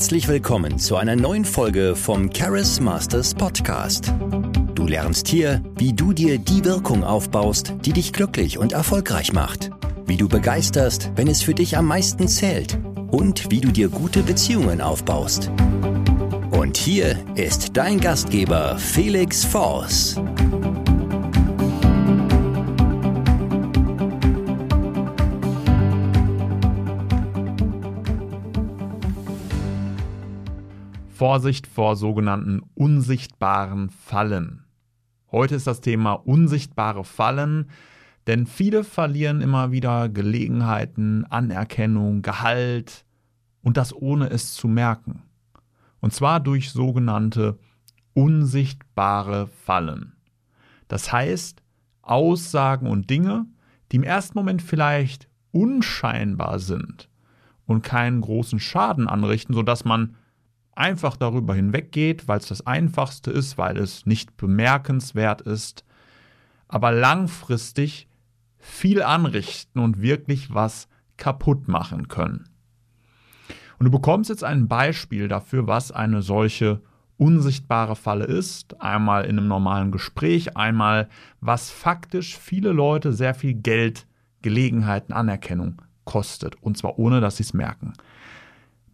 Herzlich willkommen zu einer neuen Folge vom Charis Masters Podcast. Du lernst hier, wie du dir die Wirkung aufbaust, die dich glücklich und erfolgreich macht. Wie du begeisterst, wenn es für dich am meisten zählt. Und wie du dir gute Beziehungen aufbaust. Und hier ist dein Gastgeber Felix Voss. Vorsicht vor sogenannten unsichtbaren Fallen. Heute ist das Thema unsichtbare Fallen, denn viele verlieren immer wieder Gelegenheiten, Anerkennung, Gehalt und das ohne es zu merken. Und zwar durch sogenannte unsichtbare Fallen. Das heißt, Aussagen und Dinge, die im ersten Moment vielleicht unscheinbar sind und keinen großen Schaden anrichten, sodass man einfach darüber hinweggeht, weil es das Einfachste ist, weil es nicht bemerkenswert ist, aber langfristig viel anrichten und wirklich was kaputt machen können. Und du bekommst jetzt ein Beispiel dafür, was eine solche unsichtbare Falle ist. Einmal in einem normalen Gespräch, einmal was faktisch viele Leute sehr viel Geld, Gelegenheiten, Anerkennung kostet. Und zwar ohne, dass sie es merken.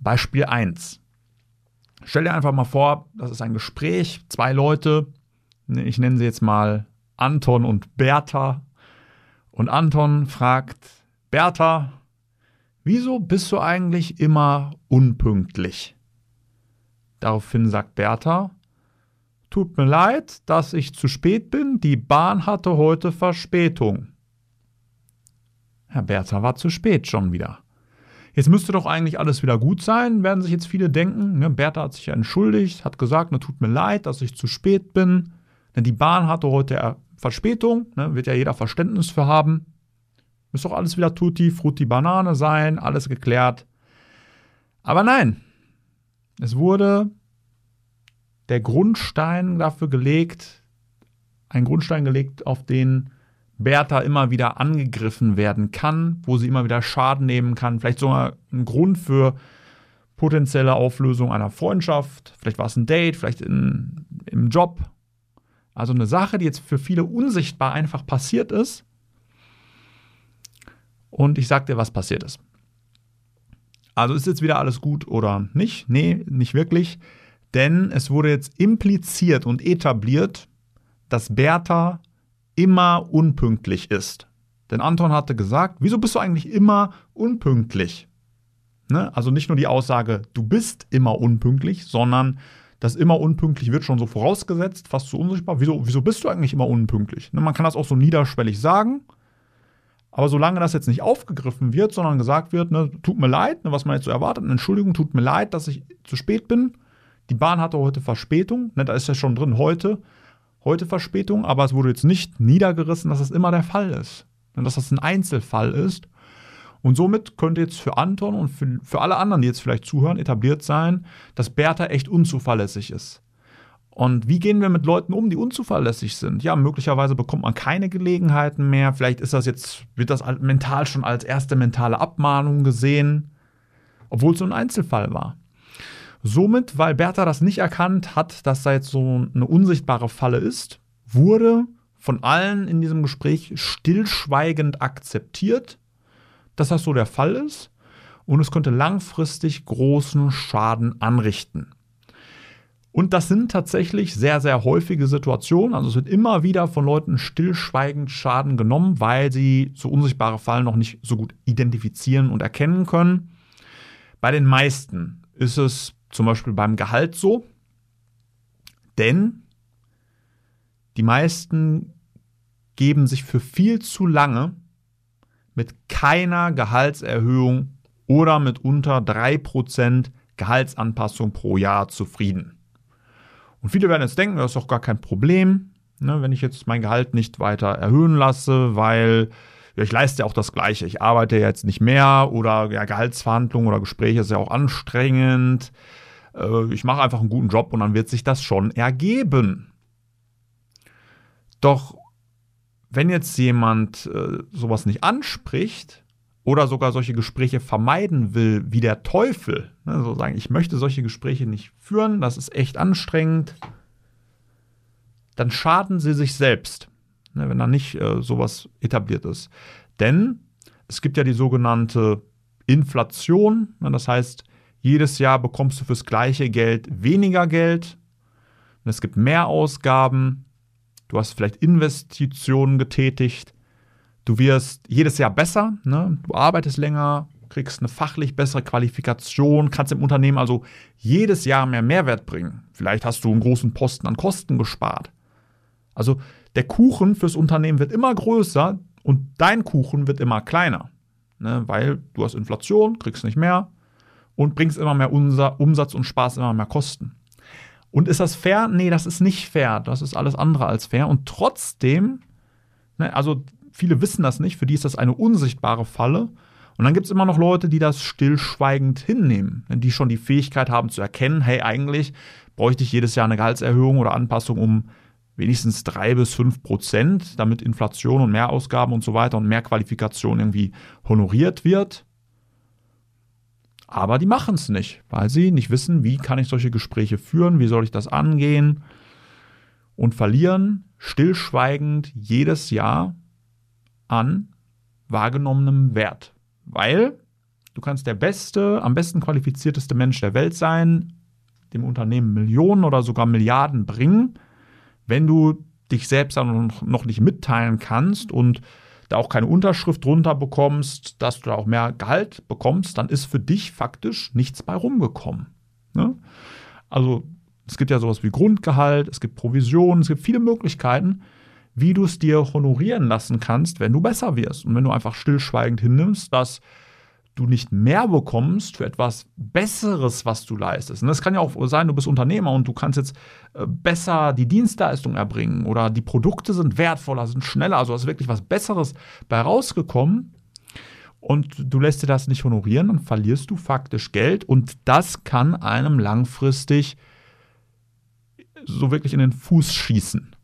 Beispiel 1. Stell dir einfach mal vor, das ist ein Gespräch, zwei Leute, ich nenne sie jetzt mal Anton und Bertha. Und Anton fragt Bertha, wieso bist du eigentlich immer unpünktlich? Daraufhin sagt Bertha, tut mir leid, dass ich zu spät bin, die Bahn hatte heute Verspätung. Herr Bertha war zu spät schon wieder. Jetzt müsste doch eigentlich alles wieder gut sein, werden sich jetzt viele denken. Ne? Bertha hat sich ja entschuldigt, hat gesagt, ne, tut mir leid, dass ich zu spät bin. Denn die Bahn hatte heute Verspätung, ne? wird ja jeder Verständnis für haben. Müsste doch alles wieder tutti, frutti, Banane sein, alles geklärt. Aber nein, es wurde der Grundstein dafür gelegt, ein Grundstein gelegt, auf den Bertha immer wieder angegriffen werden kann, wo sie immer wieder Schaden nehmen kann, vielleicht sogar ein Grund für potenzielle Auflösung einer Freundschaft, vielleicht war es ein Date, vielleicht in, im Job. Also eine Sache, die jetzt für viele unsichtbar einfach passiert ist. Und ich sag dir, was passiert ist. Also ist jetzt wieder alles gut oder nicht? Nee, nicht wirklich. Denn es wurde jetzt impliziert und etabliert, dass Bertha immer unpünktlich ist. Denn Anton hatte gesagt, wieso bist du eigentlich immer unpünktlich? Ne? Also nicht nur die Aussage, du bist immer unpünktlich, sondern das immer unpünktlich wird schon so vorausgesetzt, fast so unsichtbar. Wieso, wieso bist du eigentlich immer unpünktlich? Ne? Man kann das auch so niederschwellig sagen, aber solange das jetzt nicht aufgegriffen wird, sondern gesagt wird, ne, tut mir leid, ne, was man jetzt so erwartet, Entschuldigung, tut mir leid, dass ich zu spät bin. Die Bahn hatte heute Verspätung, ne, da ist ja schon drin heute heute Verspätung, aber es wurde jetzt nicht niedergerissen, dass das immer der Fall ist. Und dass das ein Einzelfall ist. Und somit könnte jetzt für Anton und für, für alle anderen, die jetzt vielleicht zuhören, etabliert sein, dass Bertha echt unzuverlässig ist. Und wie gehen wir mit Leuten um, die unzuverlässig sind? Ja, möglicherweise bekommt man keine Gelegenheiten mehr. Vielleicht ist das jetzt, wird das mental schon als erste mentale Abmahnung gesehen, obwohl es so ein Einzelfall war. Somit, weil Bertha das nicht erkannt hat, dass da jetzt so eine unsichtbare Falle ist, wurde von allen in diesem Gespräch stillschweigend akzeptiert, dass das so der Fall ist und es könnte langfristig großen Schaden anrichten. Und das sind tatsächlich sehr, sehr häufige Situationen. Also es wird immer wieder von Leuten stillschweigend Schaden genommen, weil sie so unsichtbare Fallen noch nicht so gut identifizieren und erkennen können. Bei den meisten ist es zum Beispiel beim Gehalt so, denn die meisten geben sich für viel zu lange mit keiner Gehaltserhöhung oder mit unter 3% Gehaltsanpassung pro Jahr zufrieden. Und viele werden jetzt denken, das ist doch gar kein Problem, ne, wenn ich jetzt mein Gehalt nicht weiter erhöhen lasse, weil ja, ich leiste ja auch das Gleiche. Ich arbeite jetzt nicht mehr oder ja, Gehaltsverhandlungen oder Gespräche ist ja auch anstrengend. Äh, ich mache einfach einen guten Job und dann wird sich das schon ergeben. Doch wenn jetzt jemand äh, sowas nicht anspricht oder sogar solche Gespräche vermeiden will, wie der Teufel, ne, so sagen, ich möchte solche Gespräche nicht führen, das ist echt anstrengend, dann schaden sie sich selbst, ne, wenn da nicht äh, sowas etabliert ist. Denn es gibt ja die sogenannte Inflation, ne, das heißt, jedes Jahr bekommst du fürs gleiche Geld weniger Geld, es gibt mehr Ausgaben, du hast vielleicht Investitionen getätigt Du wirst jedes Jahr besser, ne? du arbeitest länger, kriegst eine fachlich bessere Qualifikation, kannst im Unternehmen also jedes Jahr mehr Mehrwert bringen. Vielleicht hast du einen großen Posten an Kosten gespart. Also der Kuchen fürs Unternehmen wird immer größer und dein Kuchen wird immer kleiner, ne? weil du hast Inflation, kriegst nicht mehr und bringst immer mehr Umsatz und sparst immer mehr Kosten. Und ist das fair? Nee, das ist nicht fair. Das ist alles andere als fair. Und trotzdem, ne, also viele wissen das nicht, für die ist das eine unsichtbare Falle. Und dann gibt es immer noch Leute, die das stillschweigend hinnehmen, die schon die Fähigkeit haben zu erkennen, hey, eigentlich bräuchte ich jedes Jahr eine Gehaltserhöhung oder Anpassung um wenigstens drei bis fünf Prozent, damit Inflation und Mehrausgaben und so weiter und mehr Qualifikation irgendwie honoriert wird. Aber die machen es nicht, weil sie nicht wissen, wie kann ich solche Gespräche führen, wie soll ich das angehen und verlieren stillschweigend jedes Jahr an wahrgenommenem Wert. Weil du kannst der beste, am besten qualifizierteste Mensch der Welt sein, dem Unternehmen Millionen oder sogar Milliarden bringen, wenn du dich selbst dann noch nicht mitteilen kannst und da auch keine Unterschrift drunter bekommst, dass du da auch mehr Gehalt bekommst, dann ist für dich faktisch nichts bei rumgekommen. Ne? Also es gibt ja sowas wie Grundgehalt, es gibt Provisionen, es gibt viele Möglichkeiten, wie du es dir honorieren lassen kannst, wenn du besser wirst. Und wenn du einfach stillschweigend hinnimmst, dass du nicht mehr bekommst für etwas Besseres, was du leistest. Und das kann ja auch sein, du bist Unternehmer und du kannst jetzt äh, besser die Dienstleistung erbringen oder die Produkte sind wertvoller, sind schneller, also ist wirklich was Besseres bei rausgekommen und du lässt dir das nicht honorieren, dann verlierst du faktisch Geld und das kann einem langfristig so wirklich in den Fuß schießen.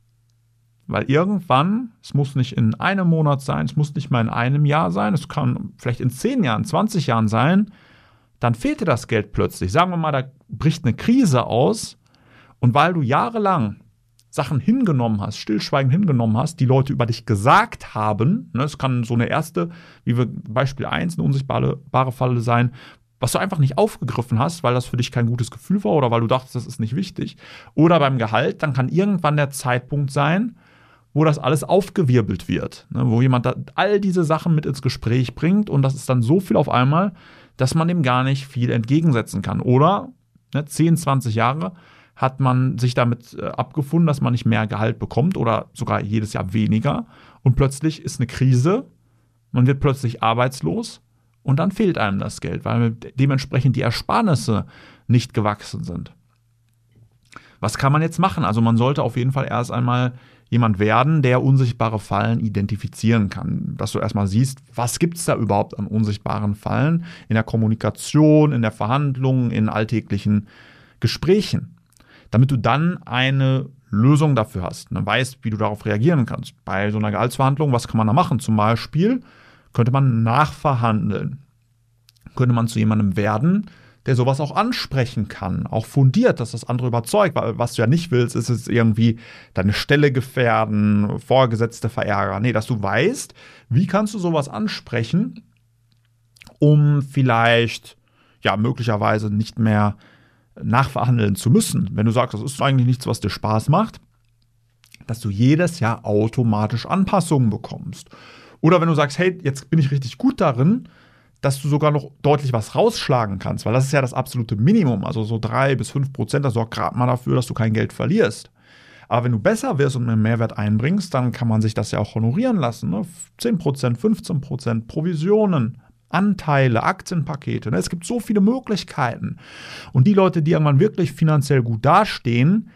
Weil irgendwann, es muss nicht in einem Monat sein, es muss nicht mal in einem Jahr sein, es kann vielleicht in 10 Jahren, 20 Jahren sein, dann fehlt dir das Geld plötzlich. Sagen wir mal, da bricht eine Krise aus und weil du jahrelang Sachen hingenommen hast, stillschweigend hingenommen hast, die Leute über dich gesagt haben, ne, es kann so eine erste, wie wir Beispiel 1, eine unsichtbare Falle sein, was du einfach nicht aufgegriffen hast, weil das für dich kein gutes Gefühl war oder weil du dachtest, das ist nicht wichtig. Oder beim Gehalt, dann kann irgendwann der Zeitpunkt sein, wo das alles aufgewirbelt wird, ne, wo jemand all diese Sachen mit ins Gespräch bringt und das ist dann so viel auf einmal, dass man dem gar nicht viel entgegensetzen kann. Oder ne, 10, 20 Jahre hat man sich damit äh, abgefunden, dass man nicht mehr Gehalt bekommt oder sogar jedes Jahr weniger und plötzlich ist eine Krise, man wird plötzlich arbeitslos und dann fehlt einem das Geld, weil dementsprechend die Ersparnisse nicht gewachsen sind. Was kann man jetzt machen? Also man sollte auf jeden Fall erst einmal jemand werden, der unsichtbare Fallen identifizieren kann. Dass du erstmal siehst, was gibt es da überhaupt an unsichtbaren Fallen in der Kommunikation, in der Verhandlung, in alltäglichen Gesprächen. Damit du dann eine Lösung dafür hast, und weißt, wie du darauf reagieren kannst. Bei so einer Gehaltsverhandlung, was kann man da machen? Zum Beispiel könnte man nachverhandeln. Könnte man zu jemandem werden, der sowas auch ansprechen kann, auch fundiert, dass das andere überzeugt, weil was du ja nicht willst, ist es irgendwie deine Stelle gefährden, Vorgesetzte verärgern. Nee, dass du weißt, wie kannst du sowas ansprechen, um vielleicht ja möglicherweise nicht mehr nachverhandeln zu müssen. Wenn du sagst, das ist eigentlich nichts, was dir Spaß macht, dass du jedes Jahr automatisch Anpassungen bekommst. Oder wenn du sagst, hey, jetzt bin ich richtig gut darin, dass du sogar noch deutlich was rausschlagen kannst, weil das ist ja das absolute Minimum. Also so drei bis fünf Prozent, das sorgt gerade mal dafür, dass du kein Geld verlierst. Aber wenn du besser wirst und mehr Mehrwert einbringst, dann kann man sich das ja auch honorieren lassen. Ne? 10 Prozent, 15 Prozent, Provisionen, Anteile, Aktienpakete. Ne? Es gibt so viele Möglichkeiten. Und die Leute, die irgendwann wirklich finanziell gut dastehen,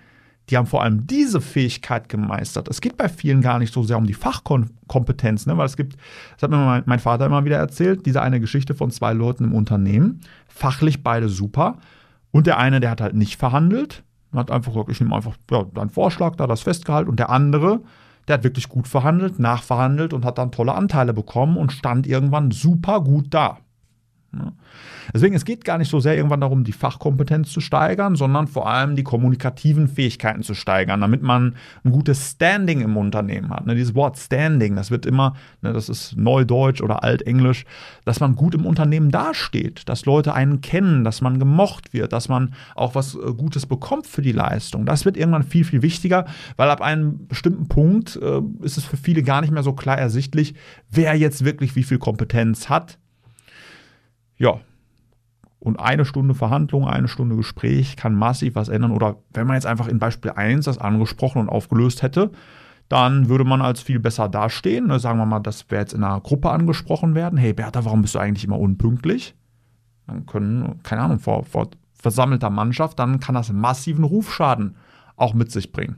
die haben vor allem diese Fähigkeit gemeistert. Es geht bei vielen gar nicht so sehr um die Fachkompetenz, ne? weil es gibt, das hat mir mein, mein Vater immer wieder erzählt, diese eine Geschichte von zwei Leuten im Unternehmen, fachlich beide super. Und der eine, der hat halt nicht verhandelt, hat einfach gesagt, ich nehme einfach ja, deinen Vorschlag da, das festgehalten. Und der andere, der hat wirklich gut verhandelt, nachverhandelt und hat dann tolle Anteile bekommen und stand irgendwann super gut da. Deswegen, es geht gar nicht so sehr irgendwann darum, die Fachkompetenz zu steigern, sondern vor allem die kommunikativen Fähigkeiten zu steigern, damit man ein gutes Standing im Unternehmen hat. Ne, dieses Wort Standing, das wird immer, ne, das ist Neudeutsch oder Altenglisch, dass man gut im Unternehmen dasteht, dass Leute einen kennen, dass man gemocht wird, dass man auch was äh, Gutes bekommt für die Leistung. Das wird irgendwann viel, viel wichtiger, weil ab einem bestimmten Punkt äh, ist es für viele gar nicht mehr so klar ersichtlich, wer jetzt wirklich wie viel Kompetenz hat. Ja, und eine Stunde Verhandlung, eine Stunde Gespräch kann massiv was ändern. Oder wenn man jetzt einfach in Beispiel 1 das angesprochen und aufgelöst hätte, dann würde man als viel besser dastehen. Ne, sagen wir mal, dass wir jetzt in einer Gruppe angesprochen werden. Hey Bertha, warum bist du eigentlich immer unpünktlich? Dann können, keine Ahnung, vor, vor versammelter Mannschaft, dann kann das massiven Rufschaden auch mit sich bringen.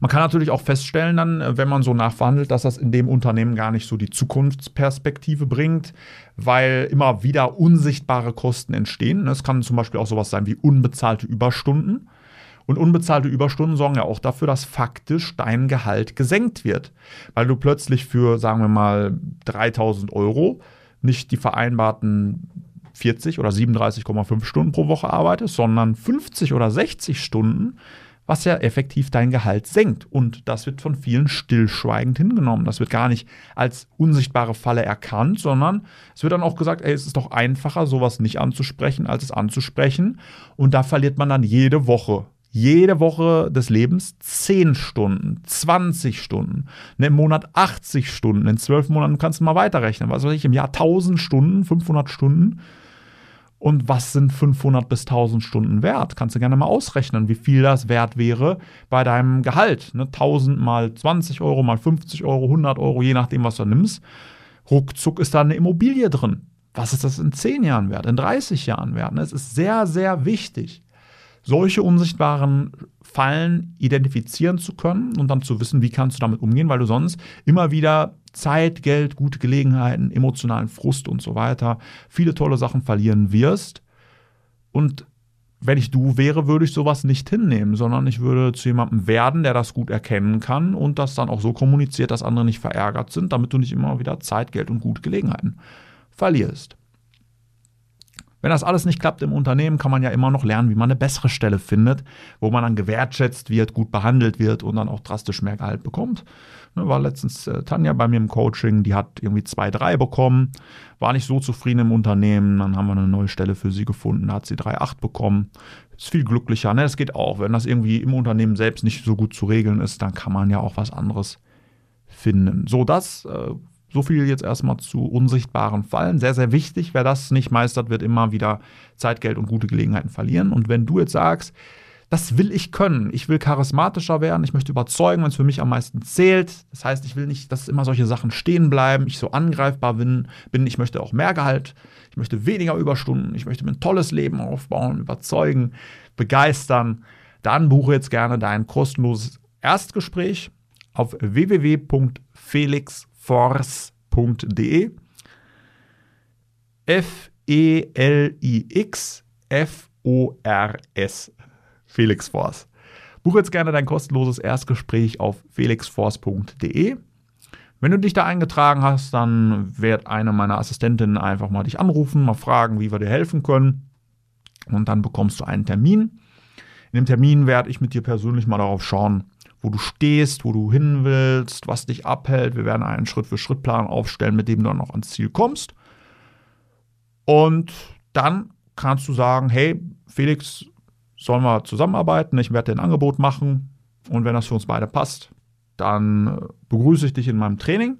Man kann natürlich auch feststellen, dann, äh, wenn man so nachverhandelt, dass das in dem Unternehmen gar nicht so die Zukunftsperspektive bringt, weil immer wieder unsichtbare Kosten entstehen. Es kann zum Beispiel auch sowas sein wie unbezahlte Überstunden. Und unbezahlte Überstunden sorgen ja auch dafür, dass faktisch dein Gehalt gesenkt wird, weil du plötzlich für, sagen wir mal, 3000 Euro nicht die vereinbarten 40 oder 37,5 Stunden pro Woche arbeitest, sondern 50 oder 60 Stunden was ja effektiv dein Gehalt senkt. Und das wird von vielen stillschweigend hingenommen. Das wird gar nicht als unsichtbare Falle erkannt, sondern es wird dann auch gesagt, ey, es ist doch einfacher, sowas nicht anzusprechen, als es anzusprechen. Und da verliert man dann jede Woche jede Woche des Lebens 10 Stunden, 20 Stunden, ne, im Monat 80 Stunden, in 12 Monaten kannst du mal weiterrechnen, was weiß ich, im Jahr 1000 Stunden, 500 Stunden. Und was sind 500 bis 1000 Stunden wert? Kannst du gerne mal ausrechnen, wie viel das wert wäre bei deinem Gehalt. Ne? 1000 mal 20 Euro, mal 50 Euro, 100 Euro, je nachdem, was du nimmst. Ruckzuck ist da eine Immobilie drin. Was ist das in 10 Jahren wert, in 30 Jahren wert? Ne? Es ist sehr, sehr wichtig, solche unsichtbaren Fallen identifizieren zu können und dann zu wissen, wie kannst du damit umgehen, weil du sonst immer wieder Zeit, Geld, gute Gelegenheiten, emotionalen Frust und so weiter, viele tolle Sachen verlieren wirst. Und wenn ich du wäre, würde ich sowas nicht hinnehmen, sondern ich würde zu jemandem werden, der das gut erkennen kann und das dann auch so kommuniziert, dass andere nicht verärgert sind, damit du nicht immer wieder Zeit, Geld und gute Gelegenheiten verlierst. Wenn das alles nicht klappt im Unternehmen, kann man ja immer noch lernen, wie man eine bessere Stelle findet, wo man dann gewertschätzt wird, gut behandelt wird und dann auch drastisch mehr Gehalt bekommt. Ne, war letztens äh, Tanja bei mir im Coaching, die hat irgendwie zwei, drei bekommen, war nicht so zufrieden im Unternehmen, dann haben wir eine neue Stelle für sie gefunden, da hat sie 3,8 bekommen. Ist viel glücklicher, ne? Das geht auch. Wenn das irgendwie im Unternehmen selbst nicht so gut zu regeln ist, dann kann man ja auch was anderes finden. So, das äh, so viel jetzt erstmal zu unsichtbaren Fallen. Sehr, sehr wichtig. Wer das nicht meistert, wird immer wieder Zeit, Geld und gute Gelegenheiten verlieren. Und wenn du jetzt sagst, das will ich können. Ich will charismatischer werden. Ich möchte überzeugen, wenn es für mich am meisten zählt. Das heißt, ich will nicht, dass immer solche Sachen stehen bleiben. Ich so angreifbar bin. bin. Ich möchte auch mehr Gehalt. Ich möchte weniger Überstunden. Ich möchte mir ein tolles Leben aufbauen, überzeugen, begeistern. Dann buche jetzt gerne dein kostenloses Erstgespräch auf www.felixforce.de. F-E-L-I-X F-O-R-S Felix Force. Buche jetzt gerne dein kostenloses Erstgespräch auf felixforce.de. Wenn du dich da eingetragen hast, dann wird eine meiner Assistentinnen einfach mal dich anrufen, mal fragen, wie wir dir helfen können. Und dann bekommst du einen Termin. In dem Termin werde ich mit dir persönlich mal darauf schauen, wo du stehst, wo du hin willst, was dich abhält. Wir werden einen Schritt-für-Schritt-Plan aufstellen, mit dem du dann auch ans Ziel kommst. Und dann kannst du sagen, hey, Felix, sollen wir zusammenarbeiten, ich werde dir ein Angebot machen und wenn das für uns beide passt, dann äh, begrüße ich dich in meinem Training.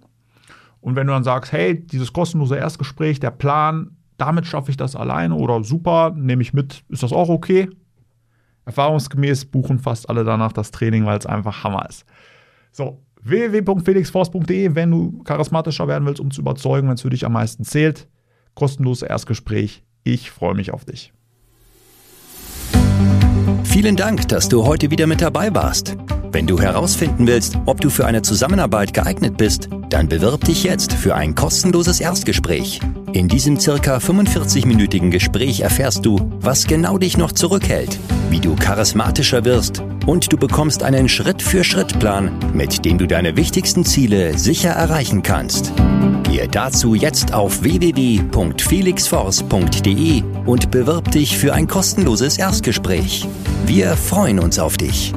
Und wenn du dann sagst, hey, dieses kostenlose Erstgespräch, der Plan, damit schaffe ich das alleine oder super, nehme ich mit, ist das auch okay? Erfahrungsgemäß buchen fast alle danach das Training, weil es einfach Hammer ist. So, www.felixforce.de, wenn du charismatischer werden willst, um zu überzeugen, wenn es für dich am meisten zählt. Kostenloses Erstgespräch. Ich freue mich auf dich. Vielen Dank, dass du heute wieder mit dabei warst. Wenn du herausfinden willst, ob du für eine Zusammenarbeit geeignet bist, dann bewirb dich jetzt für ein kostenloses Erstgespräch. In diesem circa 45-minütigen Gespräch erfährst du, was genau dich noch zurückhält, wie du charismatischer wirst und du bekommst einen Schritt-für-Schritt-Plan, mit dem du deine wichtigsten Ziele sicher erreichen kannst. Gehe dazu jetzt auf www.felixforce.de und bewirb dich für ein kostenloses Erstgespräch. Wir freuen uns auf dich.